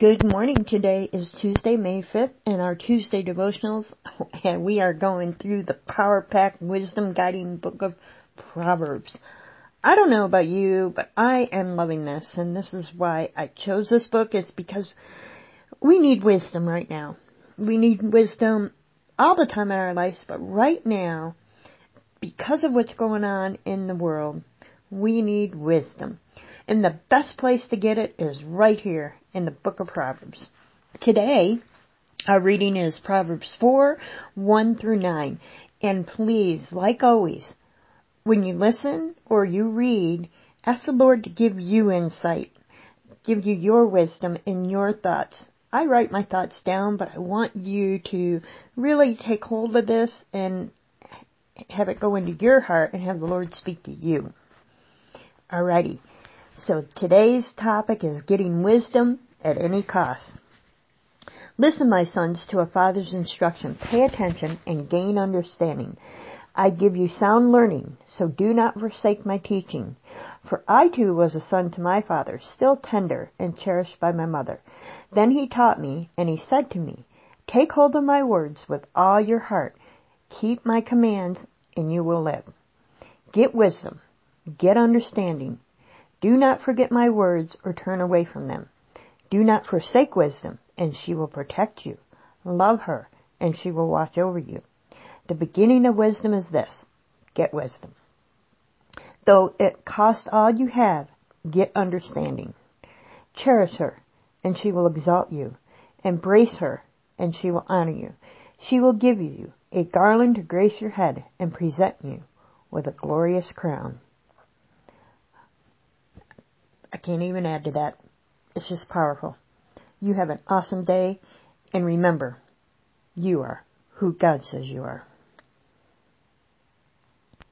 Good morning. Today is Tuesday, May 5th, and our Tuesday devotionals, and we are going through the Power Pack Wisdom Guiding Book of Proverbs. I don't know about you, but I am loving this, and this is why I chose this book, is because we need wisdom right now. We need wisdom all the time in our lives, but right now, because of what's going on in the world, we need wisdom. And the best place to get it is right here in the book of Proverbs. Today, our reading is Proverbs 4, 1 through 9. And please, like always, when you listen or you read, ask the Lord to give you insight, give you your wisdom and your thoughts. I write my thoughts down, but I want you to really take hold of this and have it go into your heart and have the Lord speak to you. Alrighty. So today's topic is getting wisdom at any cost. Listen, my sons, to a father's instruction. Pay attention and gain understanding. I give you sound learning, so do not forsake my teaching. For I too was a son to my father, still tender and cherished by my mother. Then he taught me, and he said to me, Take hold of my words with all your heart. Keep my commands, and you will live. Get wisdom. Get understanding. Do not forget my words or turn away from them. Do not forsake wisdom, and she will protect you. Love her, and she will watch over you. The beginning of wisdom is this get wisdom. Though it cost all you have, get understanding. Cherish her, and she will exalt you. Embrace her, and she will honor you. She will give you a garland to grace your head and present you with a glorious crown. Can't even add to that. It's just powerful. You have an awesome day, and remember, you are who God says you are.